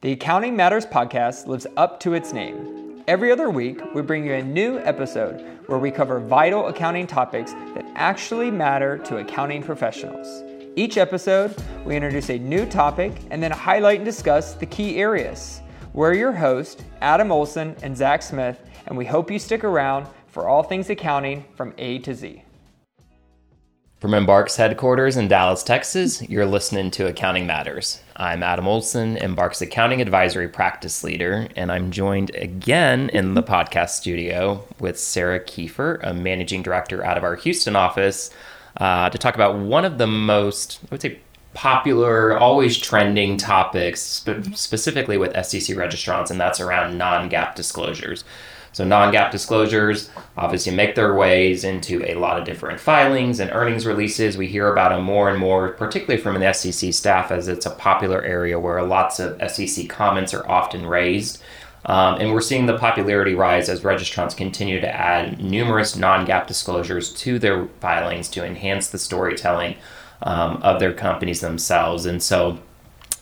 The Accounting Matters podcast lives up to its name. Every other week, we bring you a new episode where we cover vital accounting topics that actually matter to accounting professionals. Each episode, we introduce a new topic and then highlight and discuss the key areas. We're your hosts, Adam Olson and Zach Smith, and we hope you stick around for all things accounting from A to Z. From Embark's headquarters in Dallas, Texas, you're listening to Accounting Matters. I'm Adam Olson, Embark's accounting advisory practice leader, and I'm joined again in the podcast studio with Sarah Kiefer, a managing director out of our Houston office, uh, to talk about one of the most, I would say, popular, always trending topics, spe- specifically with SEC registrants, and that's around non GAAP disclosures. So non-GAAP disclosures obviously make their ways into a lot of different filings and earnings releases. We hear about them more and more, particularly from an SEC staff, as it's a popular area where lots of SEC comments are often raised. Um, and we're seeing the popularity rise as registrants continue to add numerous non GAAP disclosures to their filings to enhance the storytelling um, of their companies themselves. And so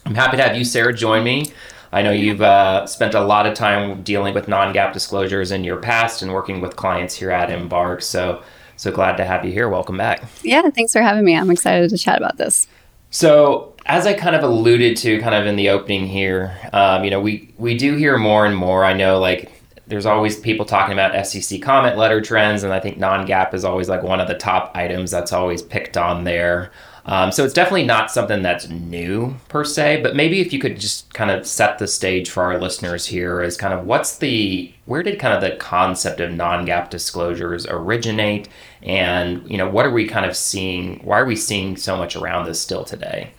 I'm happy to have you, Sarah, join me. I know you've uh, spent a lot of time dealing with non-GAAP disclosures in your past and working with clients here at Embark. So, so glad to have you here. Welcome back. Yeah, thanks for having me. I'm excited to chat about this. So, as I kind of alluded to, kind of in the opening here, um, you know, we we do hear more and more. I know, like, there's always people talking about SEC comment letter trends, and I think non-GAAP is always like one of the top items that's always picked on there. Um, so it's definitely not something that's new per se, but maybe if you could just kind of set the stage for our listeners here as kind of what's the where did kind of the concept of non-GAAP disclosures originate, and you know what are we kind of seeing? Why are we seeing so much around this still today?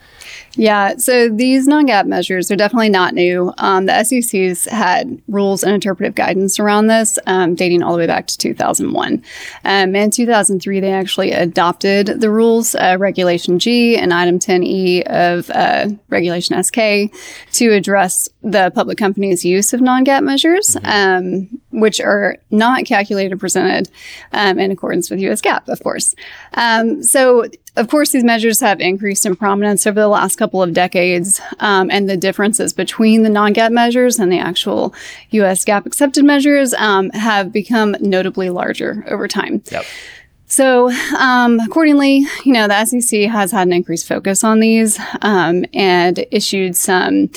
Yeah, so these non GAAP measures are definitely not new. Um, the SEC's had rules and interpretive guidance around this um, dating all the way back to 2001. Um, in 2003, they actually adopted the rules, uh, Regulation G and Item 10E of uh, Regulation SK, to address the public company's use of non GAAP measures, mm-hmm. Um, which are not calculated or presented um, in accordance with US GAAP, of course. Um, so of course, these measures have increased in prominence over the last couple of decades, um, and the differences between the non-GAAP measures and the actual U.S. GAAP accepted measures um, have become notably larger over time. Yep. So, um, accordingly, you know, the SEC has had an increased focus on these um, and issued some.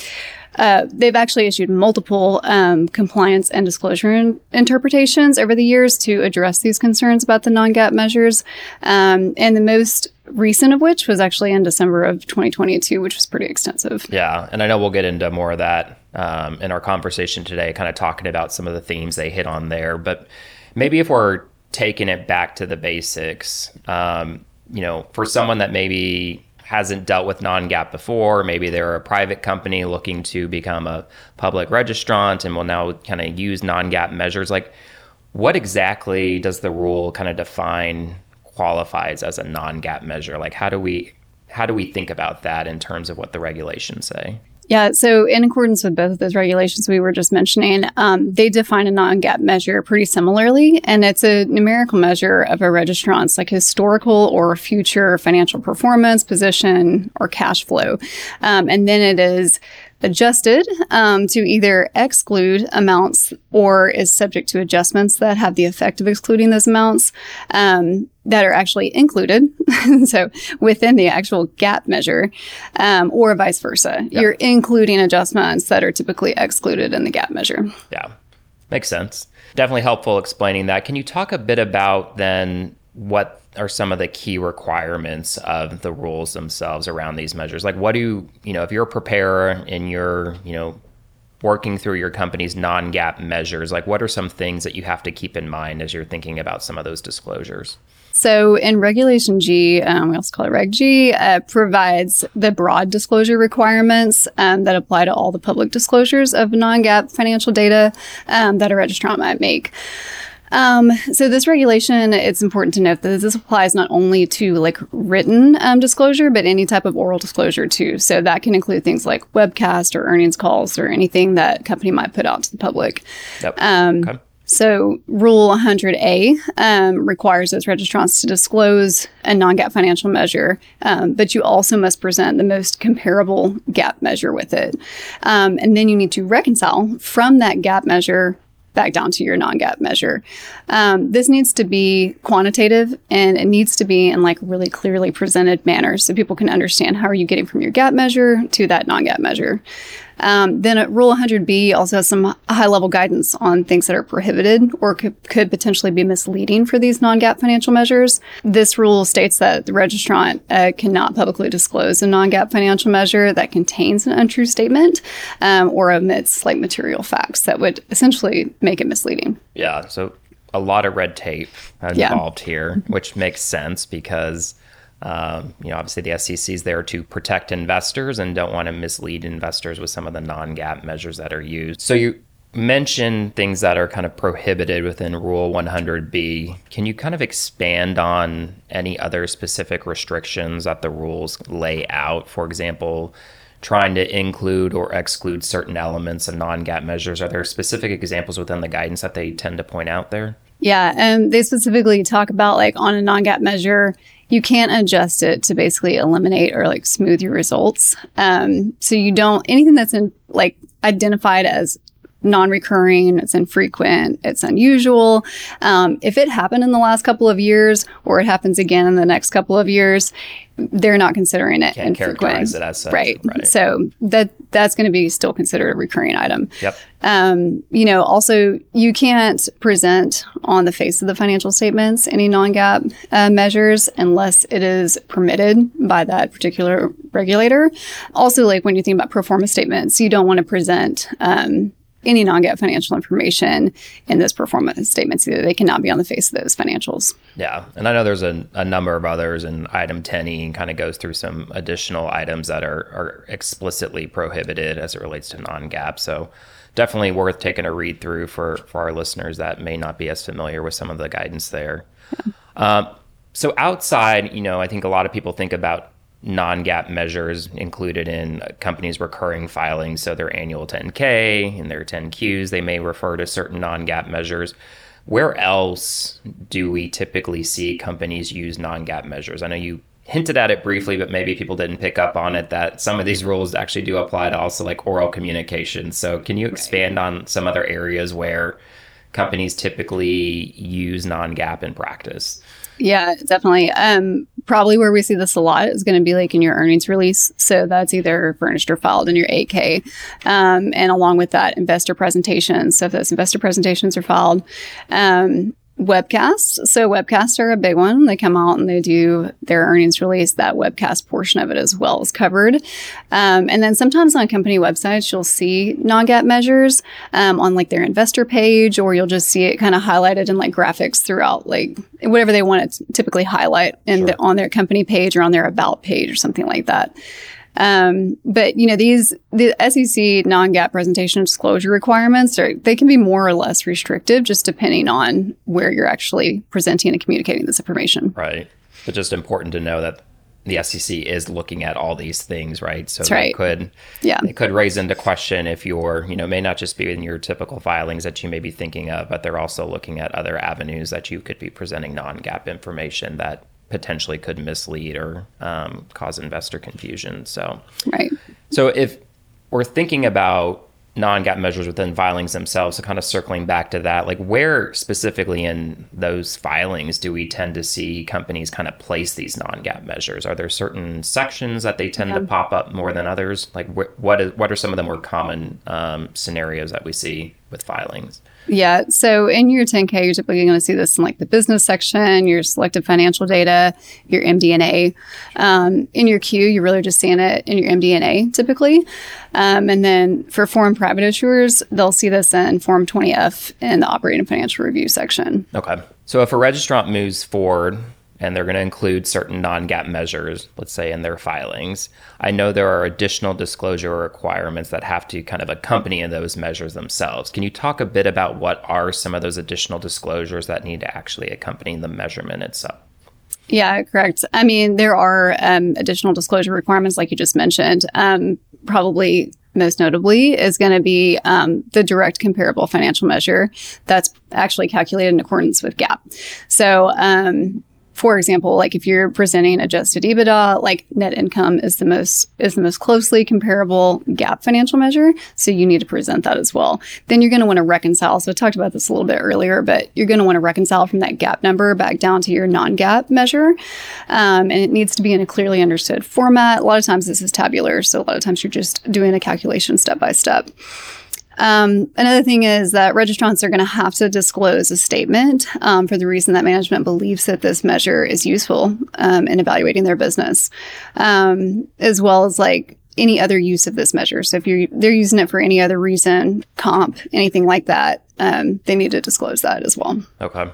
Uh, they've actually issued multiple um, compliance and disclosure in- interpretations over the years to address these concerns about the non-GAAP measures. Um, and the most recent of which was actually in December of 2022, which was pretty extensive. Yeah. And I know we'll get into more of that um, in our conversation today, kind of talking about some of the themes they hit on there. But maybe if we're taking it back to the basics, um, you know, for someone that maybe hasn't dealt with non-GAAP before, maybe they're a private company looking to become a public registrant and will now kind of use non-GAAP measures, like what exactly does the rule kind of define qualifies as a non-GAAP measure? Like how do we how do we think about that in terms of what the regulations say? Yeah, so in accordance with both of those regulations we were just mentioning, um, they define a non-GAAP measure pretty similarly, and it's a numerical measure of a registrant's like historical or future financial performance, position, or cash flow, um, and then it is adjusted um, to either exclude amounts or is subject to adjustments that have the effect of excluding those amounts um, that are actually included. so within the actual GAAP measure, um, or vice versa, you're including adjustments that are typically excluded in the GAAP measure. Yeah, makes sense. Definitely helpful explaining that. Can you talk a bit about then what are some of the key requirements of the rules themselves around these measures? Like, what do you, you know, if you're a preparer and you're, you know, working through your company's non GAAP measures, like, what are some things that you have to keep in mind as you're thinking about some of those disclosures? So, in Regulation G, um, we also call it Reg G, uh, provides the broad disclosure requirements um, that apply to all the public disclosures of non GAAP financial data um, that a registrant might make. Um, so this regulation, it's important to note that this applies not only to like written um, disclosure, but any type of oral disclosure too. So that can include things like webcast or earnings calls or anything that company might put out to the public. Yep. Um, okay. So, Rule 100A um, requires those registrants to disclose a non GAAP financial measure, um, but you also must present the most comparable GAAP measure with it. Um, and then you need to reconcile from that GAAP measure back down to your non-GAAP measure. Um, this needs to be quantitative and it needs to be in like really clearly presented manner so people can understand how are you getting from your GAAP measure to that non-GAAP measure. Um, then Rule 100B also has some high level guidance on things that are prohibited or could, could potentially be misleading for these non GAAP financial measures. This rule states that the registrant uh, cannot publicly disclose a non GAAP financial measure that contains an untrue statement um, or omits like material facts that would essentially make it misleading. Yeah. So a lot of red tape involved yeah. here, which makes sense because um, you know, obviously the SEC is there to protect investors and don't want to mislead investors with some of the non-GAAP measures that are used. So you mentioned things that are kind of prohibited within Rule 100B. Can you kind of expand on any other specific restrictions that the rules lay out? For example, trying to include or exclude certain elements of non-GAAP measures. Are there specific examples within the guidance that they tend to point out there? Yeah, and they specifically talk about like on a non-GAAP measure, you can't adjust it to basically eliminate or like smooth your results. Um, so you don't anything that's in like identified as non-recurring, it's infrequent, it's unusual. Um, if it happened in the last couple of years or it happens again in the next couple of years, they're not considering it Can't infrequent. It as such. Right. right. So that that's going to be still considered a recurring item. Yep. Um, you know, also you can't present on the face of the financial statements any non-GAAP uh, measures unless it is permitted by that particular regulator. Also, like when you think about pro forma statements, you don't want to present um, any non-GAAP financial information in those pro forma statements either. They cannot be on the face of those financials. Yeah. And I know there's a, a number of others and item 10E kind of goes through some additional items that are, are explicitly prohibited as it relates to non-GAAP. So definitely worth taking a read through for, for our listeners that may not be as familiar with some of the guidance there. Yeah. Uh, so outside, you know, I think a lot of people think about non-GAAP measures included in companies' recurring filings. So their annual 10K and their 10Qs, they may refer to certain non-GAAP measures. Where else do we typically see companies use non-GAAP measures? I know you hinted at it briefly, but maybe people didn't pick up on it that some of these rules actually do apply to also like oral communication. So can you expand right. on some other areas where companies typically use non-GAAP in practice? Yeah, definitely. Um, probably where we see this a lot is going to be like in your earnings release. So that's either furnished or filed in your 8K. Um, and along with that, investor presentations. So if those investor presentations are filed, um, webcasts. So webcasts are a big one. They come out and they do their earnings release. That webcast portion of it as well is covered. Um, and then sometimes on company websites, you'll see non-GAAP measures um, on like their investor page, or you'll just see it kind of highlighted in like graphics throughout, like whatever they want to typically highlight in sure. the, on their company page or on their about page or something like that. Um, but you know, these the SEC non-GAAP presentation disclosure requirements are they can be more or less restrictive just depending on where you're actually presenting and communicating this information. Right. But just important to know that the SEC is looking at all these things, right? So That's right. could yeah it could raise into question if you're you know may not just be in your typical filings that you may be thinking of, but they're also looking at other avenues that you could be presenting non-GAAP information that potentially could mislead or um, cause investor confusion. So, right. So if we're thinking about non-GAAP measures within filings themselves, so kind of circling back to that, like where specifically in those filings do we tend to see companies kind of place these non-GAAP measures? Are there certain sections that they tend yeah. to pop up more than others? Like wh- what is what are some of the more common um, scenarios that we see with filings? Yeah. So in your 10K, you're typically going to see this in like the business section, your selected financial data, your MD&A. Um, in your Q, you're really just seeing it in your MD&A typically. Um, and then for foreign private issuers, they'll see this in Form 20F in the operating financial review section. Okay. So if a registrant moves forward and they're going to include certain non GAAP measures, let's say in their filings. I know there are additional disclosure requirements that have to kind of accompany those measures themselves. Can you talk a bit about what are some of those additional disclosures that need to actually accompany the measurement itself? Yeah, correct. I mean, there are um, additional disclosure requirements, like you just mentioned. Um, probably most notably is going to be um, the direct comparable financial measure that's actually calculated in accordance with GAAP. So, um, for example, like if you're presenting adjusted EBITDA, like net income is the most is the most closely comparable GAAP financial measure. So you need to present that as well. Then you're going to want to reconcile. So I talked about this a little bit earlier, but you're going to want to reconcile from that GAAP number back down to your non-GAAP measure, um, and it needs to be in a clearly understood format. A lot of times this is tabular, so a lot of times you're just doing a calculation step by step. Um, another thing is that registrants are going to have to disclose a statement um, for the reason that management believes that this measure is useful um, in evaluating their business, um, as well as like any other use of this measure. So if you're they're using it for any other reason, comp, anything like that, um, they need to disclose that as well. Okay.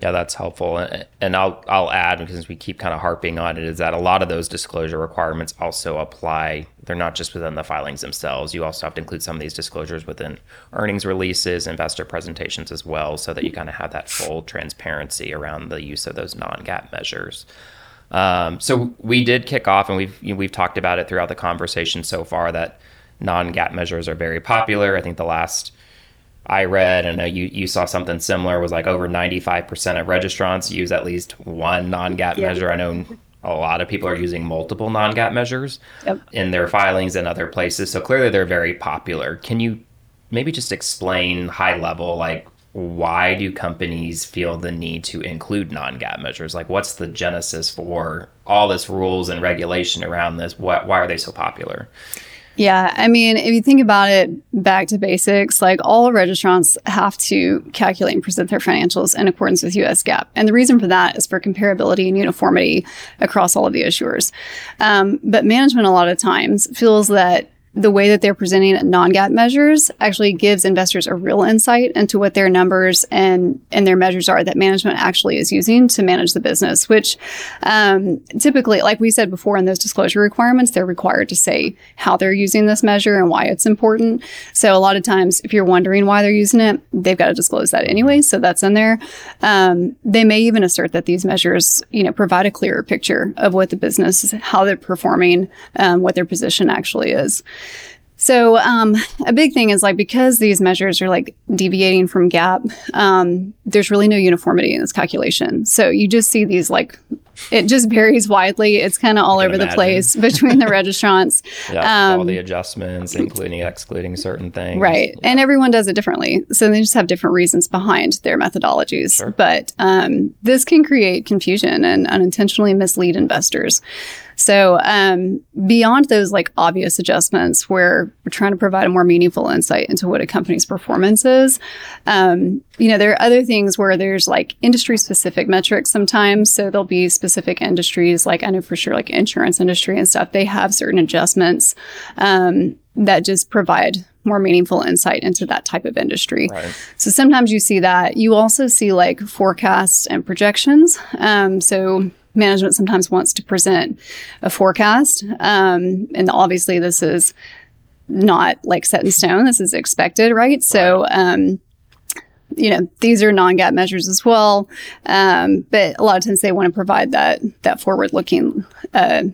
Yeah, that's helpful. And I'll I'll add because we keep kind of harping on it is that a lot of those disclosure requirements also apply. They're not just within the filings themselves. You also have to include some of these disclosures within earnings releases, investor presentations as well, so that you kind of have that full transparency around the use of those non-GAAP measures. Um, so we did kick off, and we've you know, we've talked about it throughout the conversation so far that non-GAAP measures are very popular. I think the last I read, and uh, you, you saw something similar, was like over 95% of registrants use at least one non GAAP yeah. measure. I know a lot of people are using multiple non GAAP measures yep. in their filings and other places. So clearly they're very popular. Can you maybe just explain high level, like, why do companies feel the need to include non GAAP measures? Like, what's the genesis for all this rules and regulation around this? Why, why are they so popular? Yeah, I mean, if you think about it back to basics, like all registrants have to calculate and present their financials in accordance with US GAAP. And the reason for that is for comparability and uniformity across all of the issuers. Um, but management, a lot of times, feels that the way that they're presenting non-GAAP measures actually gives investors a real insight into what their numbers and and their measures are that management actually is using to manage the business. Which um, typically, like we said before, in those disclosure requirements, they're required to say how they're using this measure and why it's important. So a lot of times, if you're wondering why they're using it, they've got to disclose that anyway. So that's in there. Um, they may even assert that these measures, you know, provide a clearer picture of what the business, is, how they're performing, um, what their position actually is. So um, a big thing is like because these measures are like deviating from GAAP, um, there's really no uniformity in this calculation. So you just see these like it just varies widely. It's kind of all over imagine. the place between the registrants. yeah, um, all the adjustments, including excluding certain things. Right, yeah. and everyone does it differently, so they just have different reasons behind their methodologies. Sure. But um, this can create confusion and unintentionally mislead investors. So um, beyond those like obvious adjustments where we're trying to provide a more meaningful insight into what a company's performance is, um, you know, there are other things where there's like industry specific metrics sometimes. So there'll be specific industries, like I know for sure, like insurance industry and stuff, they have certain adjustments um, that just provide more meaningful insight into that type of industry. Right. So sometimes you see that. You also see like forecasts and projections. Um, so management sometimes wants to present a forecast. Um, and obviously, this is not like set in stone. This is expected, right? So, um, you know, these are non-GAAP measures as well. Um, but a lot of times they want to provide that that forward-looking uh,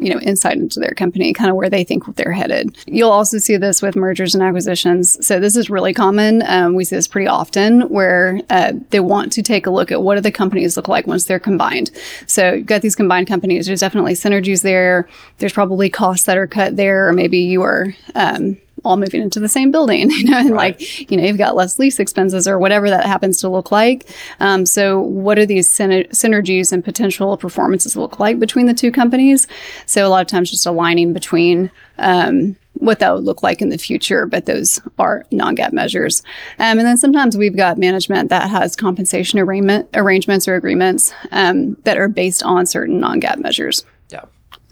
you know, insight into their company, kind of where they think they're headed. You'll also see this with mergers and acquisitions. So this is really common. Um, we see this pretty often where uh, they want to take a look at what do the companies look like once they're combined. So you've got these combined companies. There's definitely synergies there. There's probably costs that are cut there, or maybe you are um, all moving into the same building, you know, and right. like, you know, you've got less lease expenses or whatever that happens to look like. Um, so what do these synergies and potential performances look like between the two companies? So a lot of times just aligning between, um, what that would look like in the future, but those are non-GAAP measures. Um, and then sometimes we've got management that has compensation arrangement, arrangements or agreements um, that are based on certain non-GAAP measures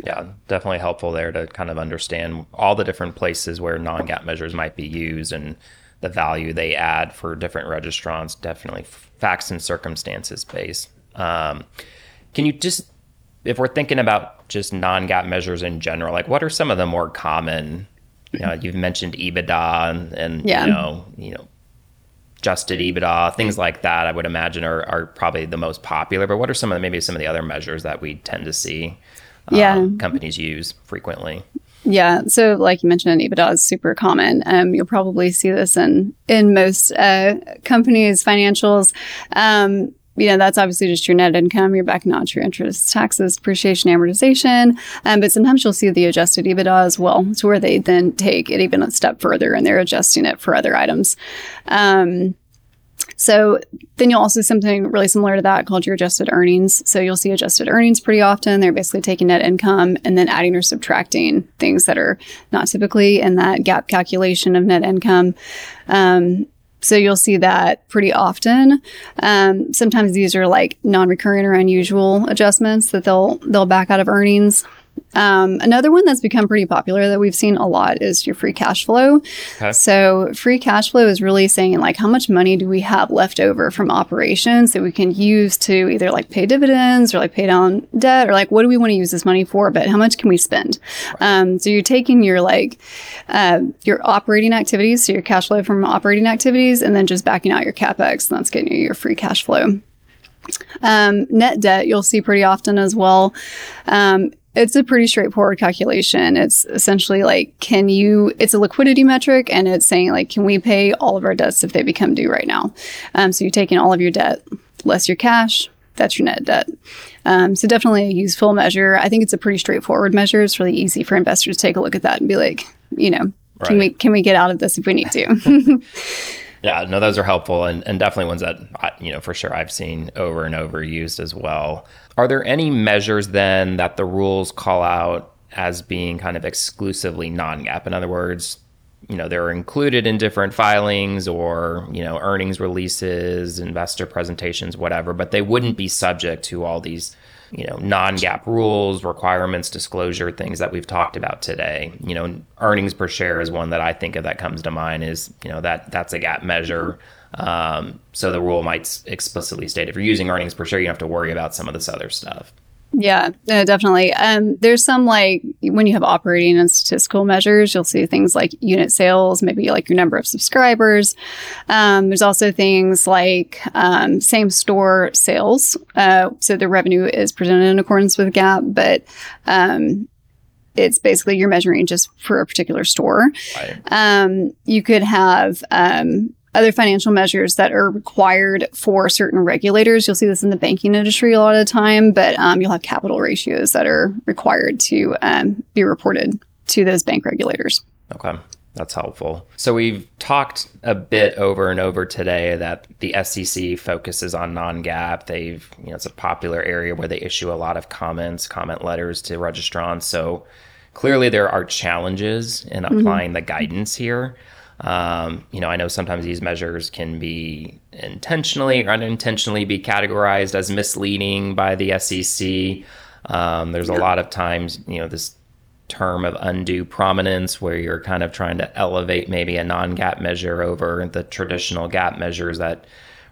yeah, definitely helpful there to kind of understand all the different places where non-GAAP measures might be used and the value they add for different registrants. Definitely facts and circumstances based. Um, can you just, if we're thinking about just non-GAAP measures in general, like what are some of the more common? You know, you've mentioned EBITDA and, and yeah. you know, you know, adjusted EBITDA, things like that. I would imagine are, are probably the most popular. But what are some of the, maybe some of the other measures that we tend to see? Yeah. Um, companies use frequently. Yeah. So, like you mentioned, EBITDA is super common. Um, you'll probably see this in in most uh, companies' financials. Um, you know, that's obviously just your net income. You're backing out your interest, taxes, depreciation, amortization. Um, but sometimes you'll see the adjusted EBITDA as well, to where they then take it even a step further and they're adjusting it for other items. Um, so then you'll also see something really similar to that called your adjusted earnings. So you'll see adjusted earnings pretty often. They're basically taking net income and then adding or subtracting things that are not typically in that GAAP calculation of net income. Um, so you'll see that pretty often. Um, sometimes these are like non-recurring or unusual adjustments that they'll they'll back out of earnings. Um, another one that's become pretty popular that we've seen a lot is your free cash flow. Okay. So, free cash flow is really saying, like, how much money do we have left over from operations that we can use to either like pay dividends or like pay down debt or like what do we want to use this money for? But how much can we spend? Um, so, you're taking your like uh, your operating activities, so your cash flow from operating activities, and then just backing out your capex, and that's getting you your free cash flow. Um, net debt you'll see pretty often as well. Um, it's a pretty straightforward calculation. It's essentially like, can you, it's a liquidity metric and it's saying like, can we pay all of our debts if they become due right now? Um, so you're taking all of your debt less your cash, that's your net debt. Um, so definitely a useful measure. I think it's a pretty straightforward measure. It's really easy for investors to take a look at that and be like, you know, right. can we can we get out of this if we need to? yeah, no, those are helpful and, and definitely ones that you know for sure I've seen over and over used as well. Are there any measures then that the rules call out as being kind of exclusively non-GAAP? In other words, you know, they're included in different filings or, you know, earnings releases, investor presentations, whatever, but they wouldn't be subject to all these, you know, non-GAAP rules, requirements, disclosure, things that we've talked about today. You know, earnings per share is one that I think of that comes to mind is, you know, that that's a GAAP measure. Um, so the rule might explicitly state if you're using earnings per share, you don't have to worry about some of this other stuff. Yeah, definitely. Um, there's some like when you have operating and statistical measures, you'll see things like unit sales, maybe like your number of subscribers. Um, there's also things like um, same store sales. Uh, so the revenue is presented in accordance with GAAP, but um, it's basically you're measuring just for a particular store. Right. Um, you could have um, other financial measures that are required for certain regulators. You'll see this in the banking industry a lot of the time, but um, you'll have capital ratios that are required to um, be reported to those bank regulators. Okay. That's helpful. So we've talked a bit over and over today that the SEC focuses on non-GAAP. They've, you know, it's a popular area where they issue a lot of comments, comment letters to registrants. So clearly there are challenges in applying mm-hmm. the guidance here. Um, you know, I know sometimes these measures can be intentionally or unintentionally be categorized as misleading by the SEC. Um, there's a lot of times, you know, this term of undue prominence where you're kind of trying to elevate maybe a non-GAAP measure over the traditional GAAP measures that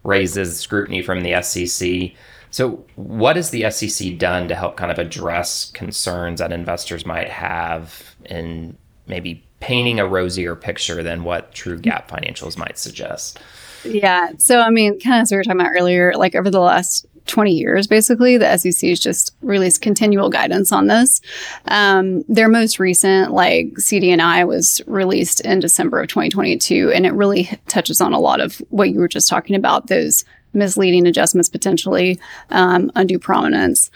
raises scrutiny from the SEC. So, what has the SEC done to help kind of address concerns that investors might have in maybe painting a rosier picture than what true GAAP financials might suggest. Yeah. So, I mean, kind of as we were talking about earlier, like over the last 20 years, basically, the SEC has just released continual guidance on this. Um, their most recent, like CD&I, was released in December of 2022, and it really touches on a lot of what you were just talking about those misleading adjustments, potentially um, undue prominence.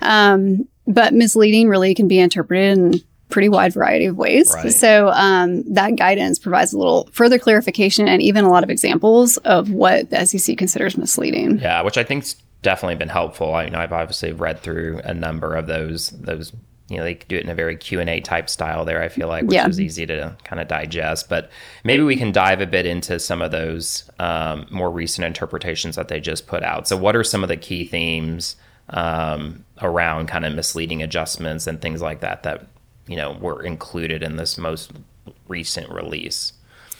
Um, but misleading really can be interpreted in pretty wide variety of ways. Right. So um, that guidance provides a little further clarification and even a lot of examples of what the SEC considers misleading. Yeah, which I think's definitely been helpful. I know I've obviously read through a number of those those you know they do it in a very q&a type style there i feel like which yeah. is easy to kind of digest but maybe we can dive a bit into some of those um, more recent interpretations that they just put out so what are some of the key themes um, around kind of misleading adjustments and things like that that you know were included in this most recent release.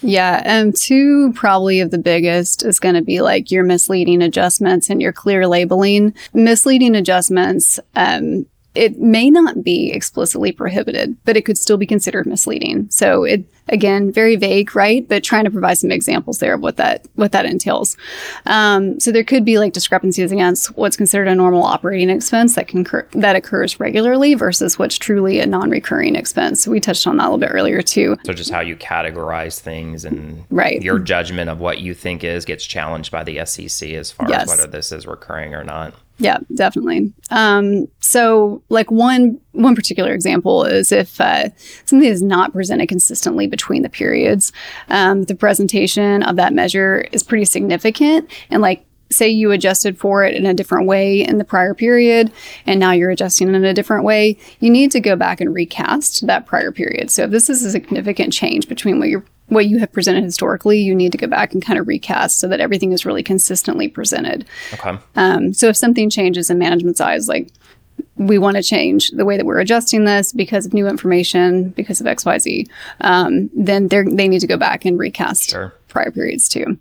Yeah, and two probably of the biggest is going to be like your misleading adjustments and your clear labeling. Misleading adjustments, um, it may not be explicitly prohibited, but it could still be considered misleading. So it Again, very vague, right? But trying to provide some examples there of what that what that entails. Um, so there could be like discrepancies against what's considered a normal operating expense that can that occurs regularly versus what's truly a non-recurring expense. We touched on that a little bit earlier too. So just how you categorize things and Right. your judgment of what you think is gets challenged by the SEC as far Yes. as whether this is recurring or not. Yeah, definitely. Um, so, like one one particular example is if uh, something is not presented consistently between the periods, um, the presentation of that measure is pretty significant, and like say you adjusted for it in a different way in the prior period and now you're adjusting it in a different way you need to go back and recast that prior period so if this is a significant change between what you're what you have presented historically you need to go back and kind of recast so that everything is really consistently presented Okay. um, so if something changes in management's eyes, like we want to change the way that we're adjusting this because of new information, because of X, Y, Z, um, then they they need to go back and recast Sure. prior periods too.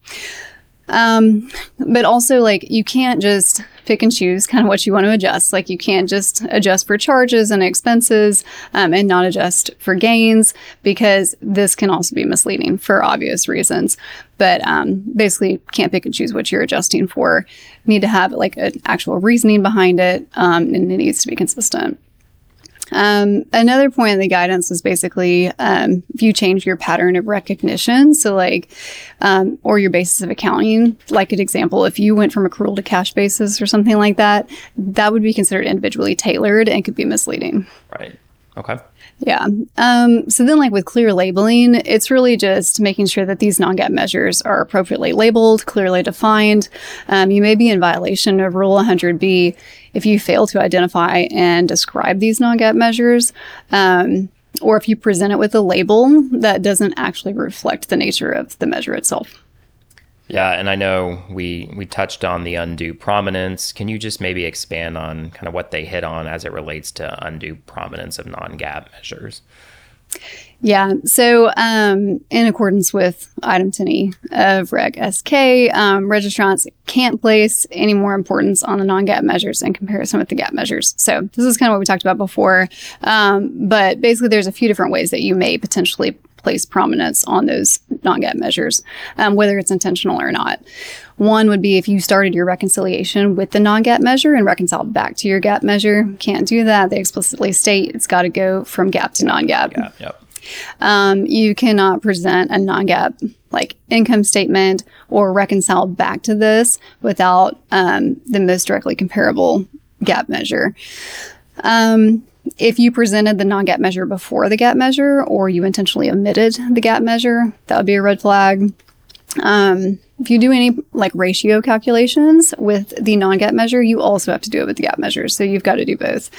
Um, but also like you can't just pick and choose kind of what you want to adjust. Like you can't just adjust for charges and expenses um, and not adjust for gains because this can also be misleading for obvious reasons. But um, basically, can't pick and choose what you're adjusting for. Need to have like an actual reasoning behind it, um, and it needs to be consistent. Um, another point in the guidance is basically um, if you change your pattern of recognition, so like, um, or your basis of accounting, like an example, if you went from accrual to cash basis or something like that, that would be considered individually tailored and could be misleading. Right. Okay. Yeah. Um, so then, like with clear labeling, it's really just making sure that these non GAAP measures are appropriately labeled, clearly defined. Um, you may be in violation of Rule 100B if you fail to identify and describe these non GAAP measures. Um, or if you present it with a label that doesn't actually reflect the nature of the measure itself. Yeah, and I know we we touched on the undue prominence. Can you just maybe expand on kind of what they hit on as it relates to undue prominence of non-GAAP measures? Yeah. So, um, in accordance with item 10E of Reg SK, um, registrants can't place any more importance on the non-GAAP measures in comparison with the GAAP measures. So, this is kind of what we talked about before. Um, but basically, there's a few different ways that you may potentially place prominence on those non-GAAP measures, um, whether it's intentional or not. One would be if you started your reconciliation with the non-GAAP measure and reconciled back to your GAAP measure. Can't do that. They explicitly state it's got to go from GAAP to non-GAAP. Yeah. Yep. Um, you cannot present a non-GAAP like income statement or reconcile back to this without um, the most directly comparable GAAP measure. Um, if you presented the non-GAAP measure before the GAAP measure, or you intentionally omitted the GAAP measure, that would be a red flag. Um, if you do any like ratio calculations with the non-GAAP measure, you also have to do it with the GAAP measure. So you've got to do both.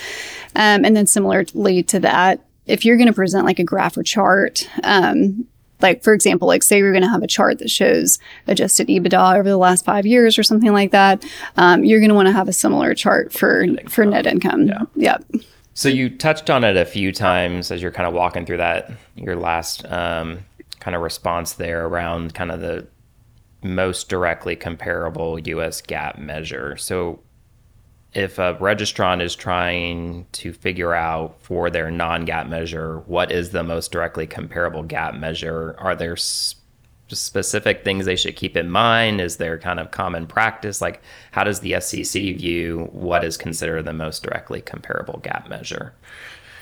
Um, and then similarly to that, if you're going to present like a graph or chart, um, like for example, like say you're going to have a chart that shows adjusted EBITDA over the last five years or something like that, um, you're going to want to have a similar chart for for net income. Yeah. Yep. So you touched on it a few times as you're kind of walking through that your last um, kind of response there around kind of the most directly comparable U.S. GAAP measure. So if a registrant is trying to figure out for their non-GAAP measure what is the most directly comparable GAAP measure, are there s- specific things they should keep in mind? Is there kind of common practice? Like, how does the SEC view what is considered the most directly comparable GAAP measure?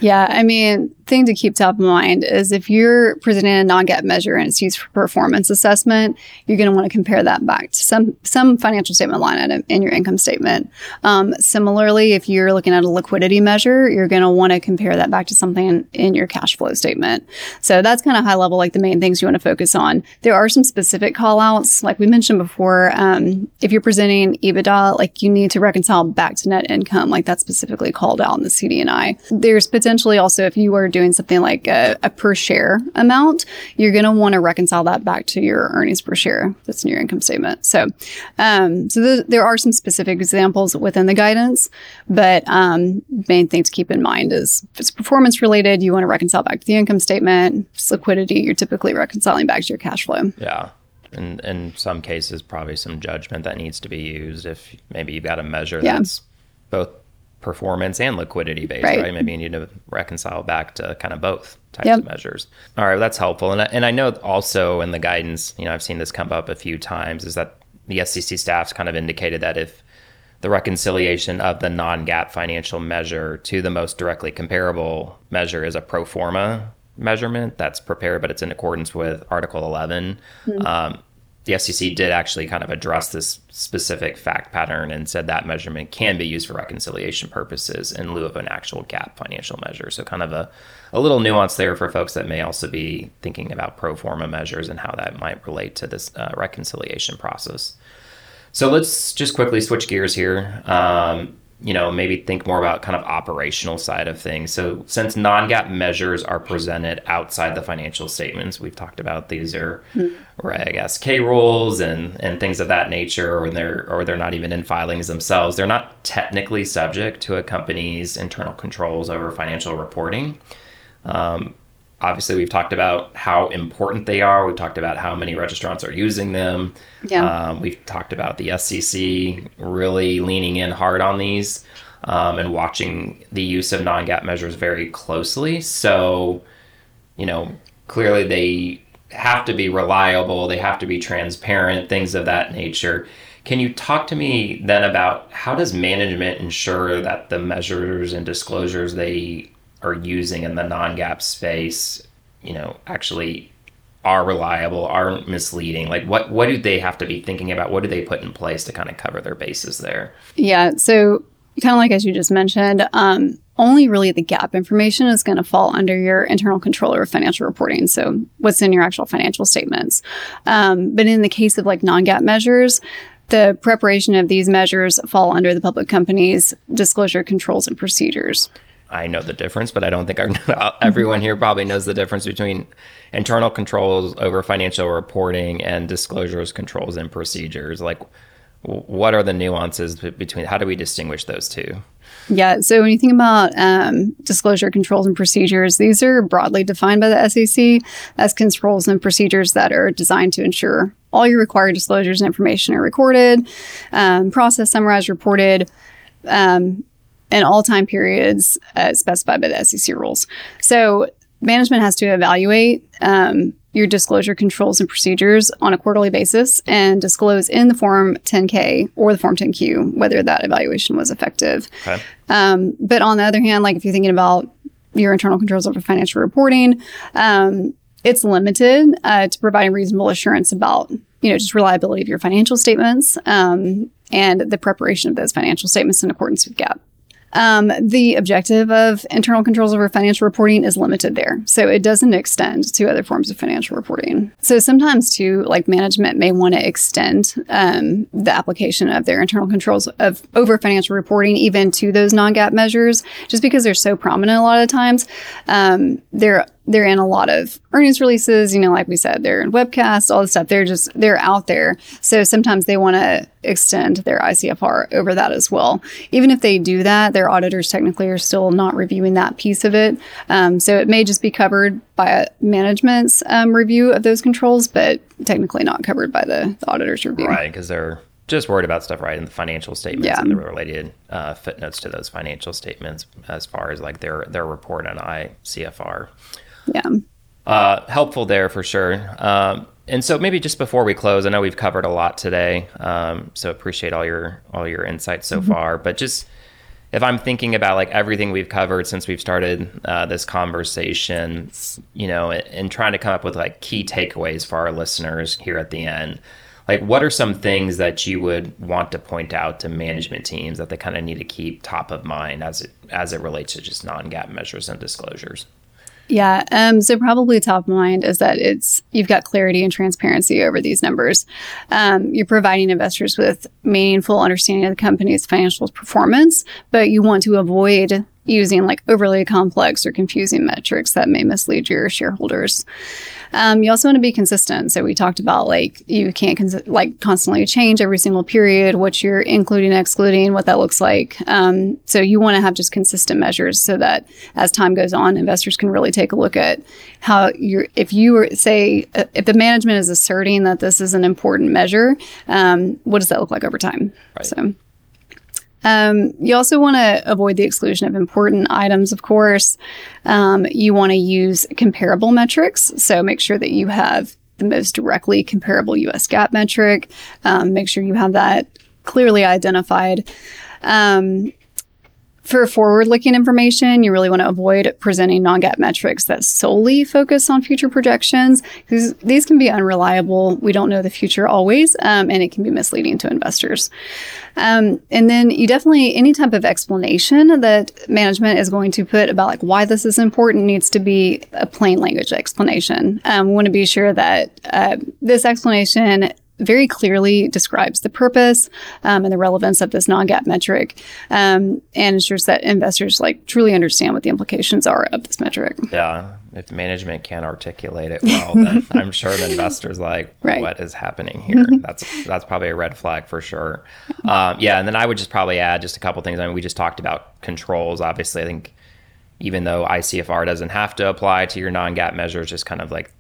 Yeah, I mean, thing to keep top of mind is if you're presenting a non-GAAP measure and it's used for performance assessment, you're going to want to compare that back to some some financial statement line item in your income statement. Um, similarly, if you're looking at a liquidity measure, you're going to want to compare that back to something in your cash flow statement. So that's kind of high level, like the main things you want to focus on. There are some specific callouts, like we mentioned before. Um, if you're presenting EBITDA, like you need to reconcile back to net income, like that's specifically called out in the CD&I. There's potentially also, if you are doing something like a, a per share amount, you're going to want to reconcile that back to your earnings per share that's in your income statement. So, um, so th- there are some specific examples within the guidance, but um, main thing to keep in mind is if it's performance related, you want to reconcile back to the income statement. If it's liquidity, you're typically reconciling back to your cash flow. Yeah. And in some cases, probably some judgment that needs to be used if maybe you've got a measure Yeah. that's both performance and liquidity based, Right. right? Maybe you need to reconcile back to kind of both types Yep. of measures. All right, that's helpful. And I, and I know also in the guidance, you know, I've seen this come up a few times, is that the SEC staff's kind of indicated that if the reconciliation of the non-GAAP financial measure to the most directly comparable measure is a pro forma measurement that's prepared, but it's in accordance with Article 11. Um, the SEC did actually kind of address this specific fact pattern and said that measurement can be used for reconciliation purposes in lieu of an actual GAAP financial measure. So, kind of a, a little nuance there for folks that may also be thinking about pro forma measures and how that might relate to this uh, reconciliation process. So let's just quickly switch gears here. Um, you know, maybe think more about kind of operational side of things. So since non-GAAP measures are presented outside the financial statements, we've talked about these are Reg SK rules and and things of that nature, or they're or they're not even in filings themselves. They're not technically subject to a company's internal controls over financial reporting. Um, obviously, we've talked about how important they are. We've talked about how many registrants are using them. Yeah. Um, we've talked about the SEC really leaning in hard on these um, and watching the use of non-GAAP measures very closely. So, you know, clearly they have to be reliable. They have to be transparent. Things of that nature. Can you talk to me then about how does management ensure that the measures and disclosures they are using in the non-GAAP space, you know, actually are reliable, aren't misleading? Like what what do they have to be thinking about? What do they put in place to kind of cover their bases there? Yeah. So, kind of like as you just mentioned, um, only really the GAAP information is going to fall under your internal controller of financial reporting. So, what's in your actual financial statements. Um, but in the case of like non GAAP measures, the preparation of these measures fall under the public company's disclosure controls and procedures. I know the difference, but I don't think everyone here probably knows the difference between internal controls over financial reporting and disclosures, controls, and procedures. Like, what are the nuances between? How do we distinguish those two? Yeah. So when you think about um, disclosure controls and procedures, these are broadly defined by the SEC as controls and procedures that are designed to ensure all your required disclosures and information are recorded, um, processed, summarized, reported, um, in all time periods uh, specified by the SEC rules. So management has to evaluate um, your disclosure controls and procedures on a quarterly basis and disclose in the Form 10K or the Form 10Q whether that evaluation was effective. Okay. Um, but on the other hand, like if you're thinking about your internal controls over financial reporting, um, it's limited uh, to providing reasonable assurance about you know just reliability of your financial statements um, and the preparation of those financial statements in accordance with GAAP. Um, the objective of internal controls over financial reporting is limited there. So it doesn't extend to other forms of financial reporting. So sometimes, too, like management may want to extend um, the application of their internal controls of over financial reporting even to those non GAAP measures, just because they're so prominent a lot of times. Um, they're they're in a lot of earnings releases, you know, like we said, they're in webcasts, all this stuff. They're just, they're out there. So sometimes they want to extend their ICFR over that as well. Even if they do that, their auditors technically are still not reviewing that piece of it. Um, so it may just be covered by a management's um, review of those controls, but technically not covered by the, the auditor's review. Right, because they're just worried about stuff right in the financial statements Yeah. and the related uh, footnotes to those financial statements as far as like their their report on ICFR. Yeah. Uh, helpful there for sure. Um, and so maybe just before we close, I know we've covered a lot today, um, so appreciate all your all your insights so far. But just if I'm thinking about like everything we've covered since we've started uh, this conversation, you know, and, and trying to come up with like key takeaways for our listeners here at the end, like what are some things that you would want to point out to management teams that they kind of need to keep top of mind as it as it relates to just non-GAAP measures and disclosures? Yeah. Um, so probably top of mind is that it's you've got clarity and transparency over these numbers. Um, you're providing investors with meaningful understanding of the company's financial performance, but you want to avoid using like overly complex or confusing metrics that may mislead your shareholders. Um, you also want to be consistent. So we talked about like you can't cons- like constantly change every single period what you're including, excluding, what that looks like. Um, so you want to have just consistent measures so that as time goes on, investors can really take a look at how you're. If you were say uh, if the management is asserting that this is an important measure, um, what does that look like over time? Right. So. Um, you also want to avoid the exclusion of important items, of course. Um, you want to use comparable metrics. So make sure that you have the most directly comparable US GAAP metric. Um, make sure you have that clearly identified. Um, for forward looking information, you really want to avoid presenting non GAAP metrics that solely focus on future projections because these can be unreliable. We don't know the future always, um, and it can be misleading to investors. Um, and then you definitely, any type of explanation that management is going to put about like why this is important needs to be a plain language explanation. Um, we want to be sure that uh, this explanation very clearly describes the purpose um, and the relevance of this non-GAAP metric um, and ensures that investors like truly understand what the implications are of this metric. Yeah. If management can't articulate it well, then I'm sure the investors like right. what is happening here. Mm-hmm. That's that's probably a red flag for sure. Um, yeah, and then I would just probably add just a couple things. I mean, we just talked about controls. Obviously, I think even though ICFR doesn't have to apply to your non-GAAP measures, just kind of like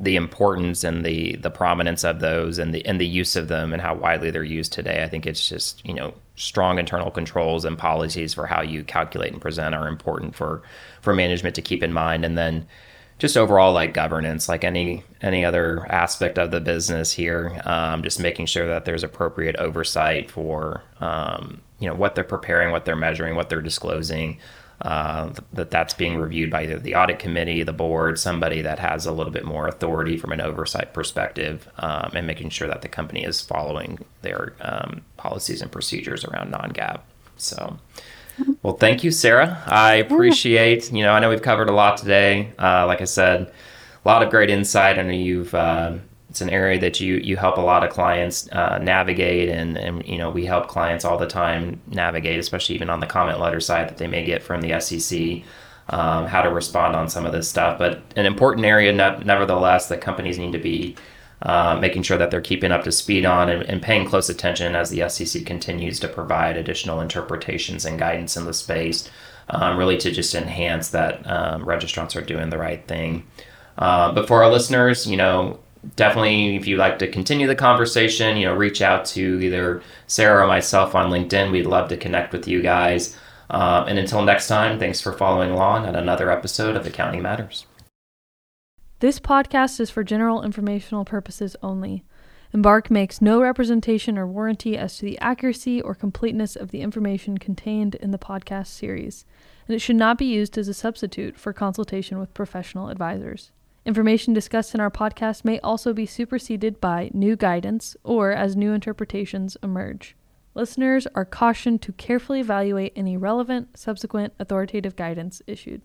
the importance and the the prominence of those and the and the use of them and how widely they're used today. I think it's just you know strong internal controls and policies for how you calculate and present are important for for management to keep in mind. And then just overall like governance, like any any other aspect of the business here, um, just making sure that there's appropriate oversight for um, you know what they're preparing, what they're measuring, what they're disclosing uh, that that's being reviewed by either the audit committee, the board, somebody that has a little bit more authority from an oversight perspective, um, and making sure that the company is following their um, policies and procedures around non-GAAP. So, well, thank you, Sarah. I appreciate. You know, I know we've covered a lot today. Uh, like I said, a lot of great insight. I know you've uh, it's an area that you you help a lot of clients uh, navigate and and you know we help clients all the time navigate especially even on the comment letter side that they may get from the SEC um, how to respond on some of this stuff. But an important area ne- nevertheless that companies need to be uh, making sure that they're keeping up to speed on and, and, paying close attention as the SEC continues to provide additional interpretations and guidance in the space um, really to just enhance that um, registrants are doing the right thing. Uh, but for our listeners you know definitely if you'd like to continue the conversation you know reach out to either sarah or myself on linkedin. We'd love to connect with you guys. Um, and until next time thanks for following along on another episode of accounting matters. This podcast is for general informational purposes only. Embark makes no representation or warranty as to the accuracy or completeness of the information contained in the podcast series and it should not be used as a substitute for consultation with professional advisors Information discussed in our podcast may also be superseded by new guidance or as new interpretations emerge. Listeners are cautioned to carefully evaluate any relevant, subsequent authoritative guidance issued.